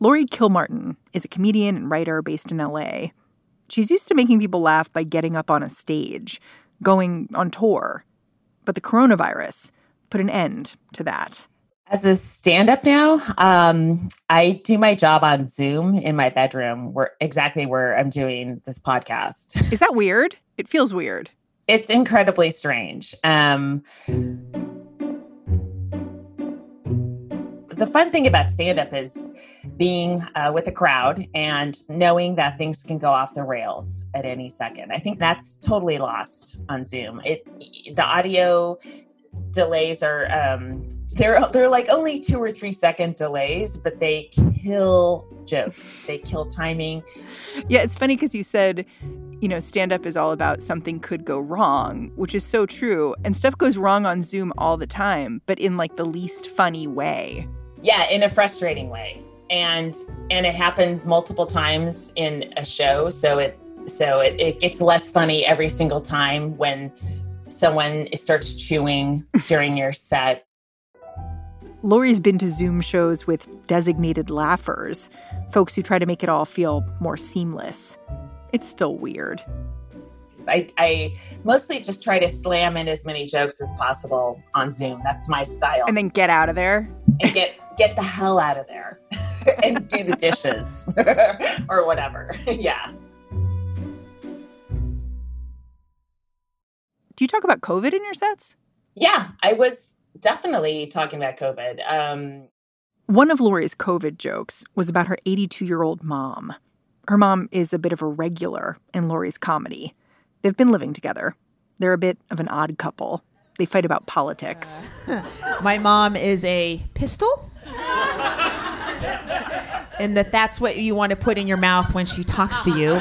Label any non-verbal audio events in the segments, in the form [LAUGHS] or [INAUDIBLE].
Laurie Kilmartin is a comedian and writer based in LA. She's used to making people laugh by getting up on a stage, going on tour. But the coronavirus put an end to that. As a stand up now, um, I do my job on Zoom in my bedroom, where exactly where I'm doing this podcast. Is that weird? It feels weird. It's incredibly strange. Um, the fun thing about stand up is being uh, with a crowd and knowing that things can go off the rails at any second. I think that's totally lost on Zoom. It the audio delays are um, they're they're like only two or three second delays, but they kill jokes. They kill timing. Yeah, it's funny because you said, you know, stand up is all about something could go wrong, which is so true. And stuff goes wrong on Zoom all the time, but in like the least funny way yeah in a frustrating way and and it happens multiple times in a show so it so it, it gets less funny every single time when someone starts chewing [LAUGHS] during your set Laurie's been to Zoom shows with designated laughers, folks who try to make it all feel more seamless. It's still weird. I, I mostly just try to slam in as many jokes as possible on Zoom. That's my style. And then get out of there. And get get the hell out of there [LAUGHS] and do the dishes [LAUGHS] or whatever. [LAUGHS] yeah. Do you talk about COVID in your sets? Yeah, I was definitely talking about COVID. Um, One of Laurie's COVID jokes was about her 82 year old mom. Her mom is a bit of a regular in Laurie's comedy. They've been living together. They're a bit of an odd couple. They fight about politics. Uh, [LAUGHS] my mom is a pistol and that that's what you want to put in your mouth when she talks to you.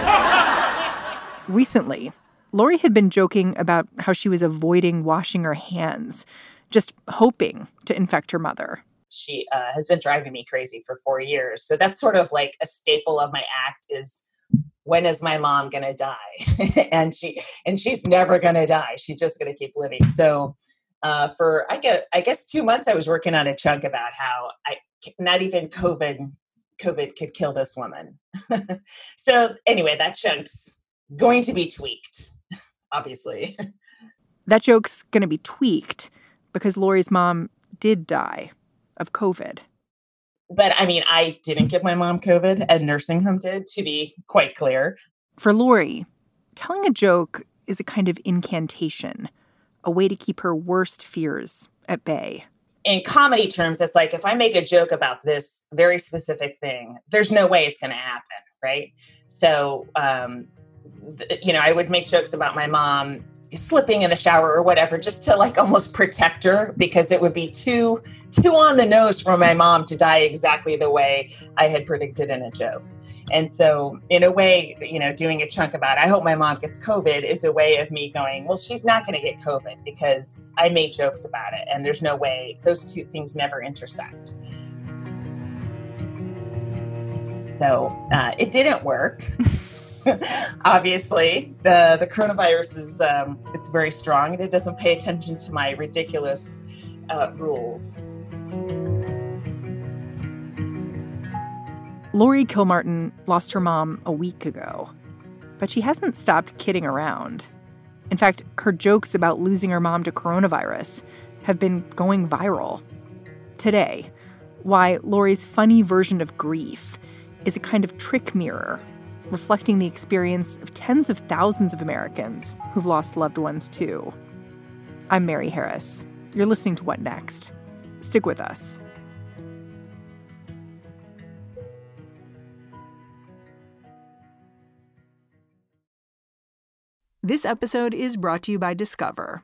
Recently, Laurie had been joking about how she was avoiding washing her hands, just hoping to infect her mother. She uh, has been driving me crazy for four years. So that's sort of like a staple of my act is when is my mom going to die? [LAUGHS] and she and she's never going to die. She's just going to keep living. So uh, for I get I guess two months I was working on a chunk about how I not even COVID COVID could kill this woman. [LAUGHS] so anyway, that chunk's going to be tweaked, obviously. [LAUGHS] that joke's going to be tweaked because Laurie's mom did die of COVID. But I mean, I didn't give my mom COVID, and nursing home did, to be quite clear. For Laurie, telling a joke is a kind of incantation, a way to keep her worst fears at bay in comedy terms, it's like if I make a joke about this very specific thing, there's no way it's going to happen, right? So, um, th- you know, I would make jokes about my mom slipping in the shower or whatever, just to like almost protect her because it would be too too on the nose for my mom to die exactly the way I had predicted in a joke. And so, in a way, you know, doing a chunk about, I hope my mom gets COVID is a way of me going, well, she's not going to get COVID because I made jokes about it. And there's no way those two things never intersect. So uh, it didn't work. [LAUGHS] [LAUGHS] Obviously, the, the coronavirus is um, it's very strong and it doesn't pay attention to my ridiculous uh, rules. Laurie Kilmartin lost her mom a week ago, but she hasn't stopped kidding around. In fact, her jokes about losing her mom to coronavirus have been going viral. Today, why Laurie's funny version of grief is a kind of trick mirror, reflecting the experience of tens of thousands of Americans who've lost loved ones too. I'm Mary Harris. You're listening to What Next? Stick with us. This episode is brought to you by Discover.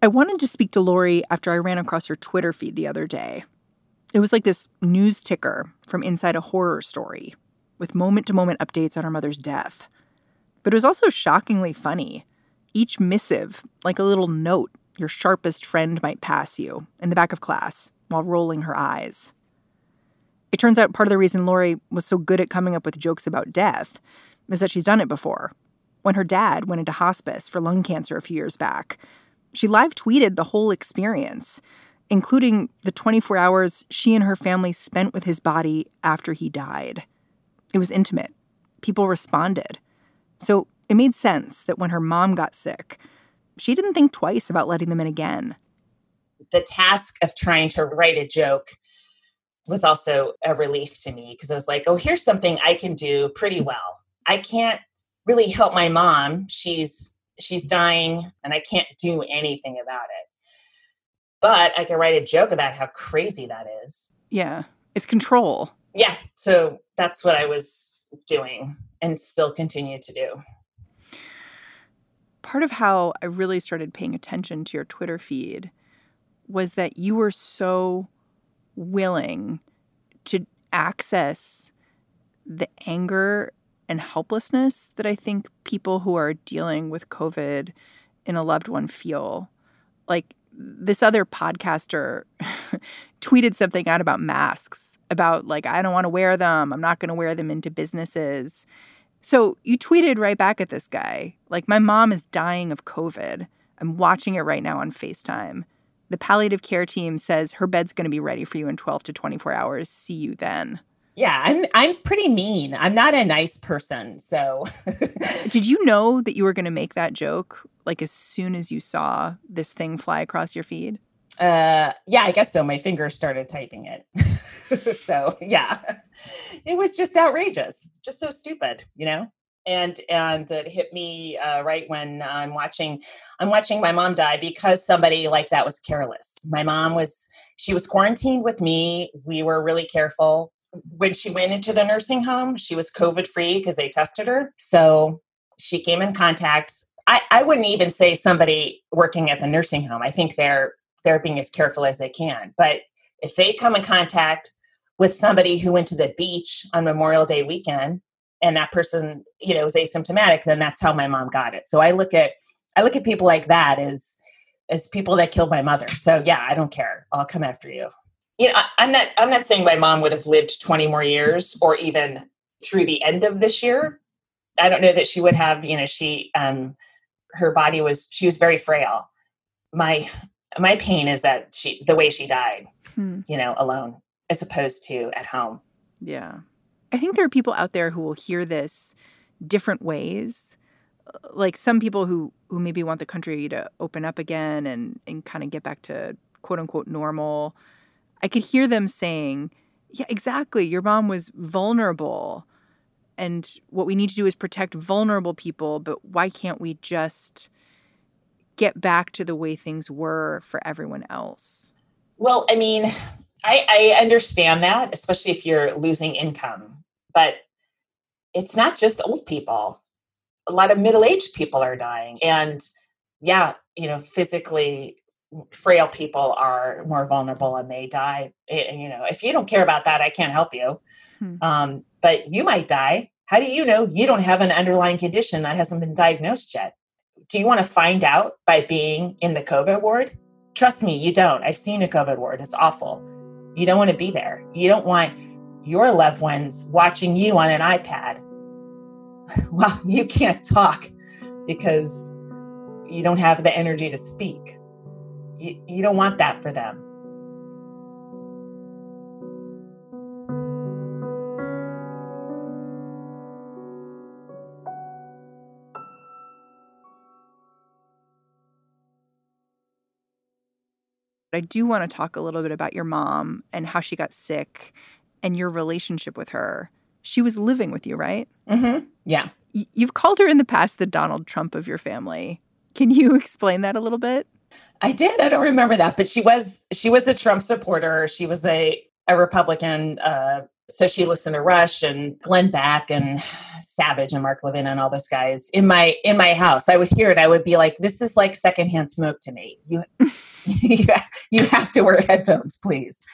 I wanted to speak to Laurie after I ran across her Twitter feed the other day. It was like this news ticker from inside a horror story with moment to moment updates on her mother's death. But it was also shockingly funny. Each missive, like a little note your sharpest friend might pass you in the back of class while rolling her eyes. It turns out part of the reason Laurie was so good at coming up with jokes about death is that she's done it before. When her dad went into hospice for lung cancer a few years back, she live tweeted the whole experience, including the 24 hours she and her family spent with his body after he died. It was intimate. People responded. So it made sense that when her mom got sick, she didn't think twice about letting them in again. The task of trying to write a joke was also a relief to me because I was like, oh, here's something I can do pretty well. I can't really help my mom. She's she's dying and I can't do anything about it. But I can write a joke about how crazy that is. Yeah. It's control. Yeah. So that's what I was doing and still continue to do. Part of how I really started paying attention to your Twitter feed was that you were so willing to access the anger and helplessness that I think people who are dealing with COVID in a loved one feel. Like this other podcaster [LAUGHS] tweeted something out about masks, about like, I don't want to wear them. I'm not going to wear them into businesses. So you tweeted right back at this guy, like, my mom is dying of COVID. I'm watching it right now on FaceTime. The palliative care team says her bed's going to be ready for you in 12 to 24 hours. See you then. Yeah, I'm I'm pretty mean. I'm not a nice person. So [LAUGHS] Did you know that you were going to make that joke like as soon as you saw this thing fly across your feed? Uh yeah, I guess so. My fingers started typing it. [LAUGHS] so, yeah. It was just outrageous. Just so stupid, you know? and and it hit me uh, right when I'm watching I'm watching my mom die because somebody like that was careless. My mom was she was quarantined with me. We were really careful. When she went into the nursing home, she was COVID free because they tested her. So she came in contact. I, I wouldn't even say somebody working at the nursing home. I think they're they're being as careful as they can. But if they come in contact with somebody who went to the beach on Memorial Day weekend and that person you know is asymptomatic then that's how my mom got it so i look at i look at people like that as as people that killed my mother so yeah i don't care i'll come after you you know I, i'm not i'm not saying my mom would have lived 20 more years or even through the end of this year i don't know that she would have you know she um her body was she was very frail my my pain is that she the way she died hmm. you know alone as opposed to at home yeah I think there are people out there who will hear this different ways. Uh, like some people who who maybe want the country to open up again and and kind of get back to quote unquote normal. I could hear them saying, "Yeah, exactly. Your mom was vulnerable." And what we need to do is protect vulnerable people, but why can't we just get back to the way things were for everyone else? Well, I mean, I, I understand that, especially if you're losing income. But it's not just old people. A lot of middle-aged people are dying. And yeah, you know, physically frail people are more vulnerable and may die. Eh, you know, if you don't care about that, I can't help you. Hmm. Um, but you might die. How do you know you don't have an underlying condition that hasn't been diagnosed yet? Do you want to find out by being in the COVID ward? Trust me, you don't. I've seen a COVID ward. It's awful. You don't want to be there. You don't want your loved ones watching you on an iPad [LAUGHS] while you can't talk because you don't have the energy to speak. You, you don't want that for them. I do want to talk a little bit about your mom and how she got sick and your relationship with her. She was living with you, right? Mm-hmm. Yeah. You've called her in the past the Donald Trump of your family. Can you [LAUGHS] explain that a little bit? I did. I don't remember that, but she was she was a Trump supporter. She was a a Republican. Uh, so she listened to Rush and Glenn Beck and Savage and Mark Levin and all those guys in my in my house. I would hear it. I would be like, "This is like secondhand smoke to me." You [LAUGHS] you have to wear headphones, please.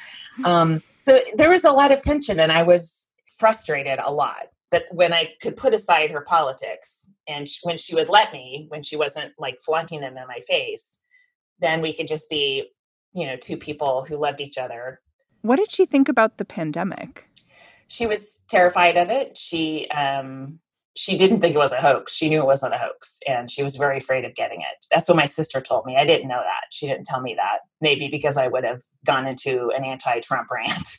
Um, so there was a lot of tension, and I was frustrated a lot. But when I could put aside her politics, and sh- when she would let me, when she wasn't like flaunting them in my face, then we could just be, you know, two people who loved each other. What did she think about the pandemic? She was terrified of it. She um, she didn't think it was a hoax. She knew it wasn't a hoax, and she was very afraid of getting it. That's what my sister told me. I didn't know that. She didn't tell me that. Maybe because I would have gone into an anti-Trump [LAUGHS] rant,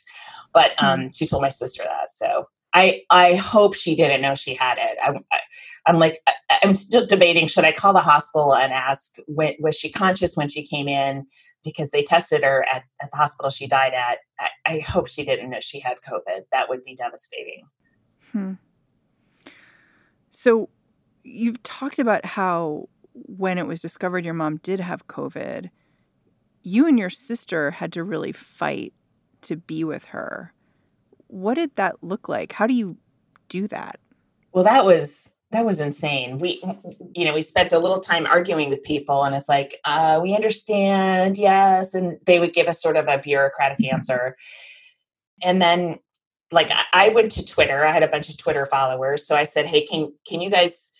but hmm. um, she told my sister that. So I I hope she didn't know she had it. I, am like I, am still debating should I call the hospital and ask when, was she conscious when she came in because they tested her at, at the hospital she died at. I, I, hope she didn't know she had COVID. That would be devastating. Hmm. So you've talked about how when it was discovered your mom did have COVID, you and your sister had to really fight to be with her. What did that look like? How do you do that? Well, that was that was insane. We, you know, we spent a little time arguing with people, and it's like, uh, we understand, yes, and they would give us sort of a bureaucratic answer, and then like I went to Twitter. I had a bunch of Twitter followers, so I said, "Hey, can can you guys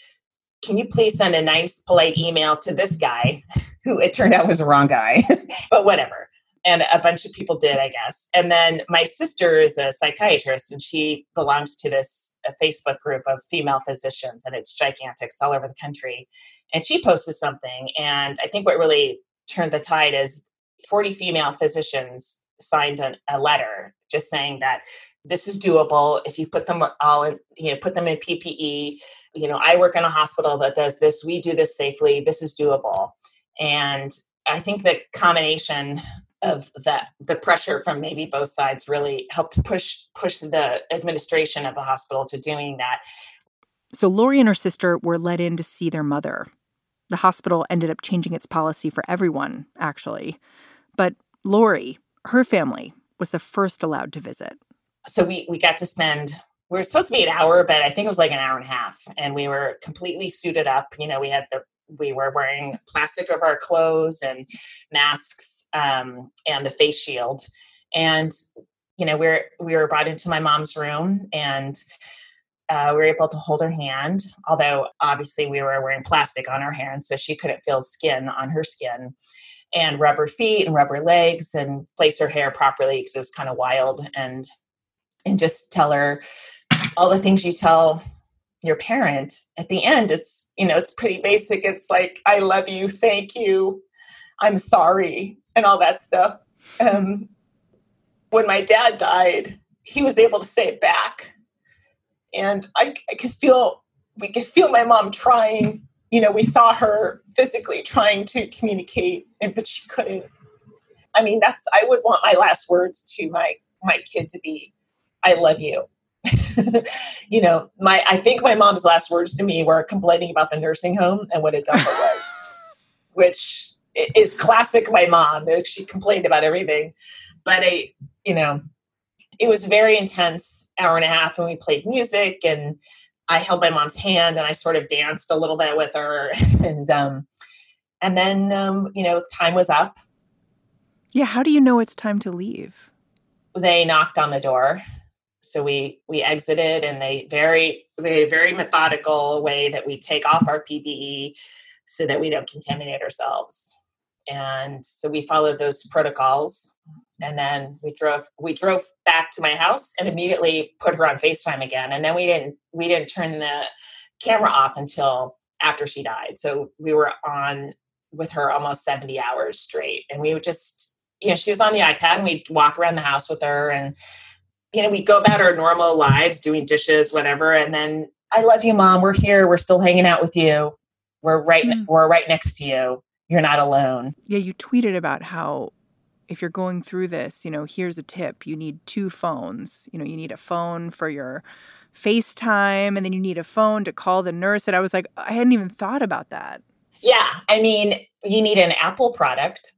can you please send a nice polite email to this guy [LAUGHS] who it turned out was the wrong guy, [LAUGHS] but whatever." And a bunch of people did, I guess. And then my sister is a psychiatrist, and she belongs to this Facebook group of female physicians, and it's gigantic. It's all over the country. And she posted something, and I think what really turned the tide is 40 female physicians signed an, a letter just saying that this is doable if you put them all in you know put them in ppe you know i work in a hospital that does this we do this safely this is doable and i think the combination of that the pressure from maybe both sides really helped push push the administration of the hospital to doing that. So laurie and her sister were let in to see their mother. The hospital ended up changing its policy for everyone actually. But laurie her family was the first allowed to visit. So we we got to spend we were supposed to be an hour but i think it was like an hour and a half and we were completely suited up. You know we had the we were wearing plastic over our clothes and masks um, and the face shield. And you know we're we were brought into my mom's room and uh, we were able to hold her hand although obviously we were wearing plastic on our hands so she couldn't feel skin on her skin and rubber feet and rubber legs and place her hair properly because it was kind of wild and and just tell her all the things you tell your parent at the end it's you know it's pretty basic. It's like i love you. Thank you. I'm sorry and all that stuff. Um, when my dad died he was able to say it back. And I, I could feel we could feel my mom trying. You know we saw her physically trying to communicate and but she couldn't. I mean that's i would want my last words to my my kid to be I love you. [LAUGHS] you know, my I think my mom's last words to me were complaining about the nursing home and what a dump it was, [LAUGHS] which is classic my mom. She complained about everything. But I, you know, it was very intense hour and a half when we played music and I held my mom's hand and I sort of danced a little bit with her [LAUGHS] and um and then um, you know, time was up. Yeah, how do you know it's time to leave? They knocked on the door so we we exited and they very they very methodical way that we take off our ppe so that we don't contaminate ourselves. And so we followed those protocols. And then we drove we drove back to my house and immediately put her on facetime again. And then we didn't we didn't turn the camera off until after she died. So we were on with her almost 70 hours straight. And we would just you know she was on the ipad and we'd walk around the house with her and you know, we go about our normal lives doing dishes, whatever, and then I love you, mom. We're here. We're still hanging out with you. We're right. Mm. We're right next to you. You're not alone. Yeah, you tweeted about how if you're going through this, you know, here's a tip. You need two phones. You know, you need a phone for your FaceTime and then you need a phone to call the nurse. And I was like, I hadn't even thought about that. Yeah. I mean, you need an Apple product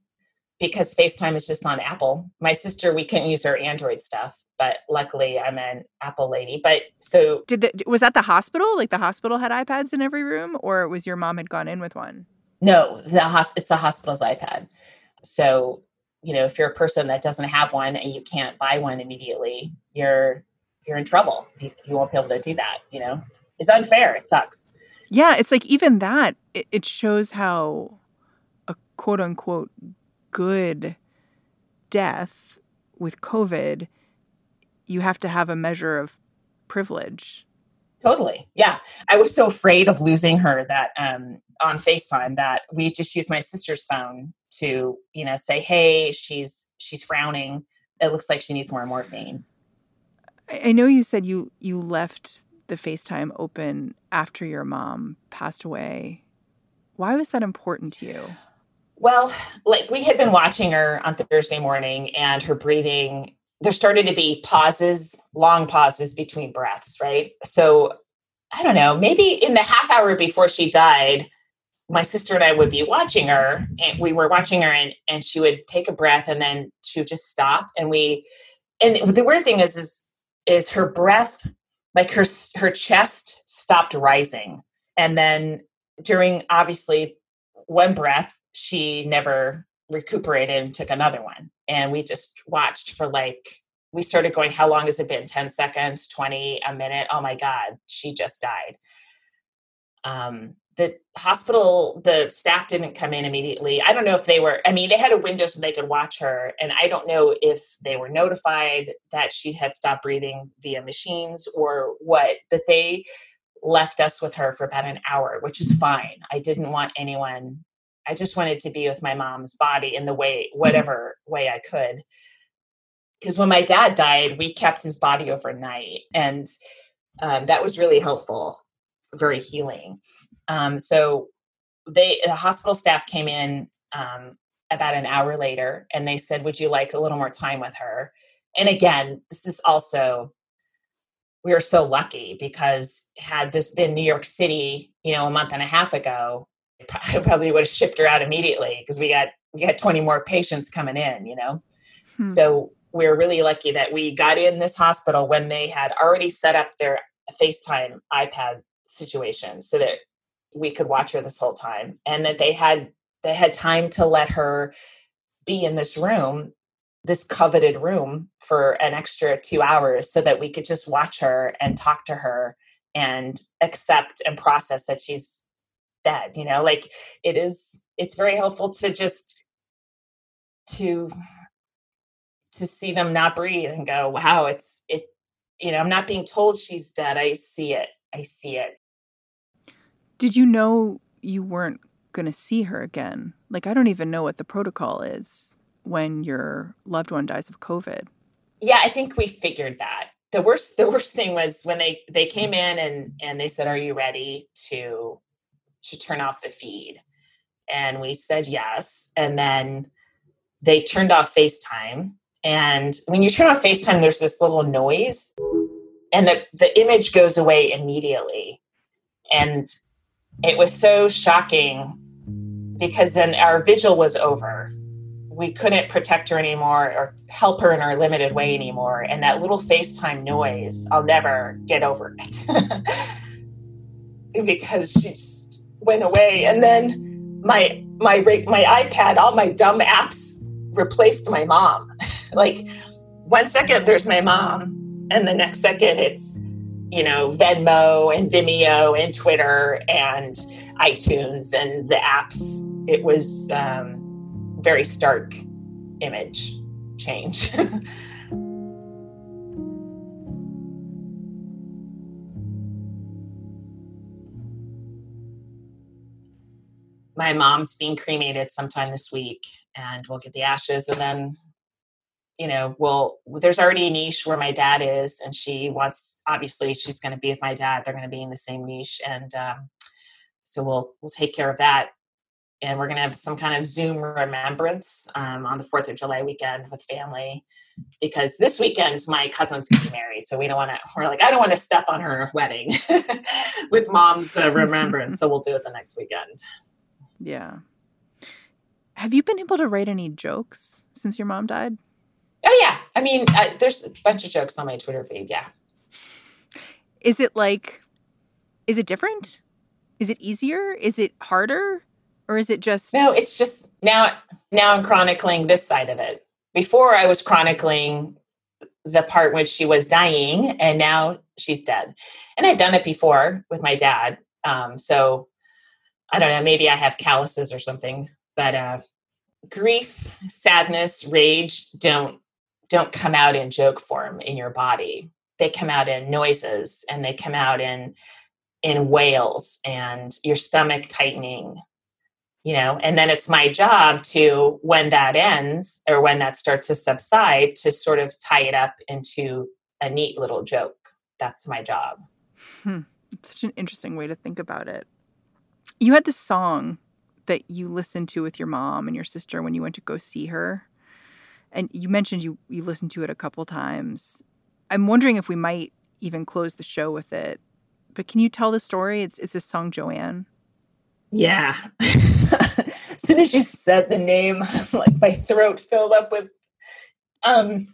because FaceTime is just on Apple. My sister, we couldn't use her Android stuff, but luckily I'm an Apple lady. But so did the, was that the hospital? Like the hospital had iPads in every room, or was your mom had gone in with one? No, the hos- it's the hospital's iPad. So you know, if you're a person that doesn't have one and you can't buy one immediately, you're you're in trouble. You, you won't be able to do that. You know, it's unfair. It sucks. Yeah, it's like even that. It, it shows how a quote unquote good death with COVID, you have to have a measure of privilege. Totally. Yeah. I was so afraid of losing her that um, on FaceTime that we just used my sister's phone to, you know, say, hey, she's she's frowning. It looks like she needs more morphine. I know you said you you left the FaceTime open after your mom passed away. Why was that important to you? Well, like we had been watching her on Thursday morning and her breathing, there started to be pauses, long pauses between breaths, right? So I don't know, maybe in the half hour before she died, my sister and I would be watching her and we were watching her and, and she would take a breath and then she would just stop. And we, and the weird thing is, is, is her breath, like her, her chest stopped rising. And then during obviously one breath, she never recuperated and took another one. And we just watched for like, we started going, how long has it been? 10 seconds, 20, a minute? Oh my God, she just died. Um, the hospital, the staff didn't come in immediately. I don't know if they were, I mean, they had a window so they could watch her. And I don't know if they were notified that she had stopped breathing via machines or what, but they left us with her for about an hour, which is fine. I didn't want anyone I just wanted to be with my mom's body in the way, mm-hmm. whatever way I could. Because when my dad died, we kept his body overnight, and um, that was really helpful, very healing. Um, so they, the hospital staff came in um, about an hour later, and they said, "Would you like a little more time with her?" And again, this is also we are so lucky because had this been New York City, you know, a month and a half ago, [LAUGHS] I probably would have shipped her out immediately because we got we got 20 more patients coming in, you know. Hmm. So we're really lucky that we got in this hospital when they had already set up their FaceTime iPad situation so that we could watch her this whole time and that they had they had time to let her be in this room this coveted room for an extra 2 hours so that we could just watch her and talk to her and accept and process that she's dead you know like it is it's very helpful to just to to see them not breathe and go wow it's it you know i'm not being told she's dead i see it i see it. Did you know you weren't going to see her again? Like i don't even know what the protocol is when your loved one dies of covid. Yeah i think we figured that. The worst the worst thing was when they they came in and and they said are you ready to to turn off the feed. And we said yes. And then they turned off FaceTime. And when you turn off FaceTime, there's this little noise, and the, the image goes away immediately. And it was so shocking because then our vigil was over. We couldn't protect her anymore or help her in our limited way anymore. And that little FaceTime noise, I'll never get over it. [LAUGHS] because she's went away, and then my my my iPad, all my dumb apps replaced my mom. [LAUGHS] like one second there's my mom, and the next second it's you know Venmo and Vimeo and Twitter and iTunes and the apps. It was um, very stark image change. [LAUGHS] my mom's being cremated sometime this week and we'll get the ashes and then you know we'll there's already a niche where my dad is and she wants obviously she's going to be with my dad they're going to be in the same niche and um, so we'll we'll take care of that and we're going to have some kind of Zoom remembrance um, on the 4th of July weekend with family because this weekend my cousin's getting married. So we don't want to, we're like, I don't want to step on her wedding [LAUGHS] with mom's uh, remembrance. so we'll do it the next weekend. Yeah. Have you been able to write any jokes since your mom died? Oh, yeah. I mean, uh, there's a bunch of jokes on my Twitter feed. Yeah. Is it like, is it different? Is it easier? Is it harder? or is it just no it's just now now i'm chronicling this side of it before i was chronicling the part when she was dying and now she's dead and i've done it before with my dad um, so i don't know maybe i have calluses or something but uh, grief sadness rage don't don't come out in joke form in your body. They come out in noises and they come out in in wails and your stomach tightening you know? And then it's my job to when that ends or when that starts to subside to sort of tie it up into a neat little joke. That's my job. Hmm. it's such an interesting way to think about it you had this song that you listened to with your mom and your sister when you went to go see her and you mentioned you you listened to it a couple times i'm wondering if we might even close the show with it but can you tell the story it's it's a song joanne yeah. [LAUGHS] as soon as you said the name, [LAUGHS] like my throat filled up with um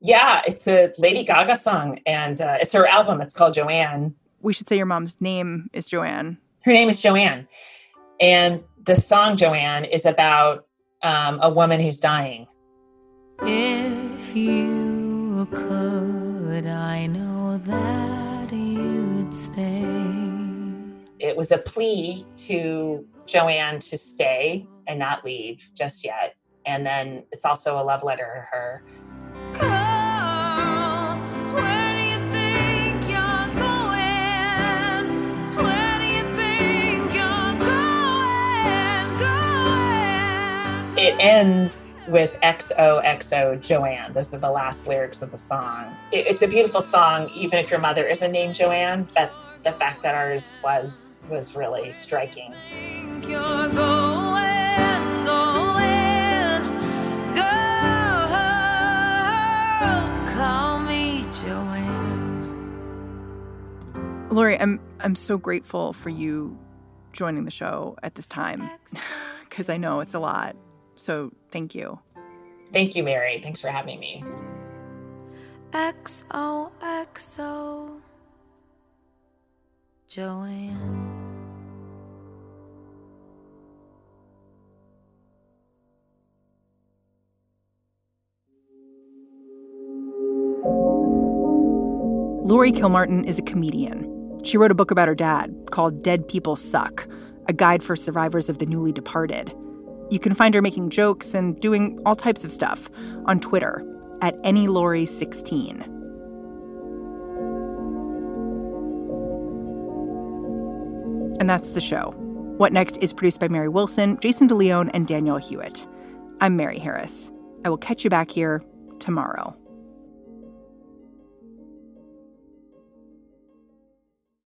yeah, it's a Lady Gaga song and uh, it's her album. It's called Joanne. We should say your mom's name is JoAnn. Her name is JoAnn. And the song Joanne is about um, a woman who's dying. If you could, I know that you'd stay it was a plea to Joanne to stay and not leave just yet. And then it's also a love letter to her. It ends with XOXO Joanne. Those are the last lyrics of the song. It, it's a beautiful song, even if your mother isn't named Joanne, but the fact that ours was was really striking. Laurie, I'm I'm so grateful for you joining the show at this time [LAUGHS] because I know it's a lot. So thank you. Thank you, Mary. Thanks for having me. XOXO. Joanne. Laurie Kilmartin is a comedian. She wrote a book about her dad called Dead People Suck, a guide for survivors of the newly departed. You can find her making jokes and doing all types of stuff on Twitter at AnyLaurie16. And that's the show. What Next is produced by Mary Wilson, Jason DeLeon, and Danielle Hewitt. I'm Mary Harris. I will catch you back here tomorrow.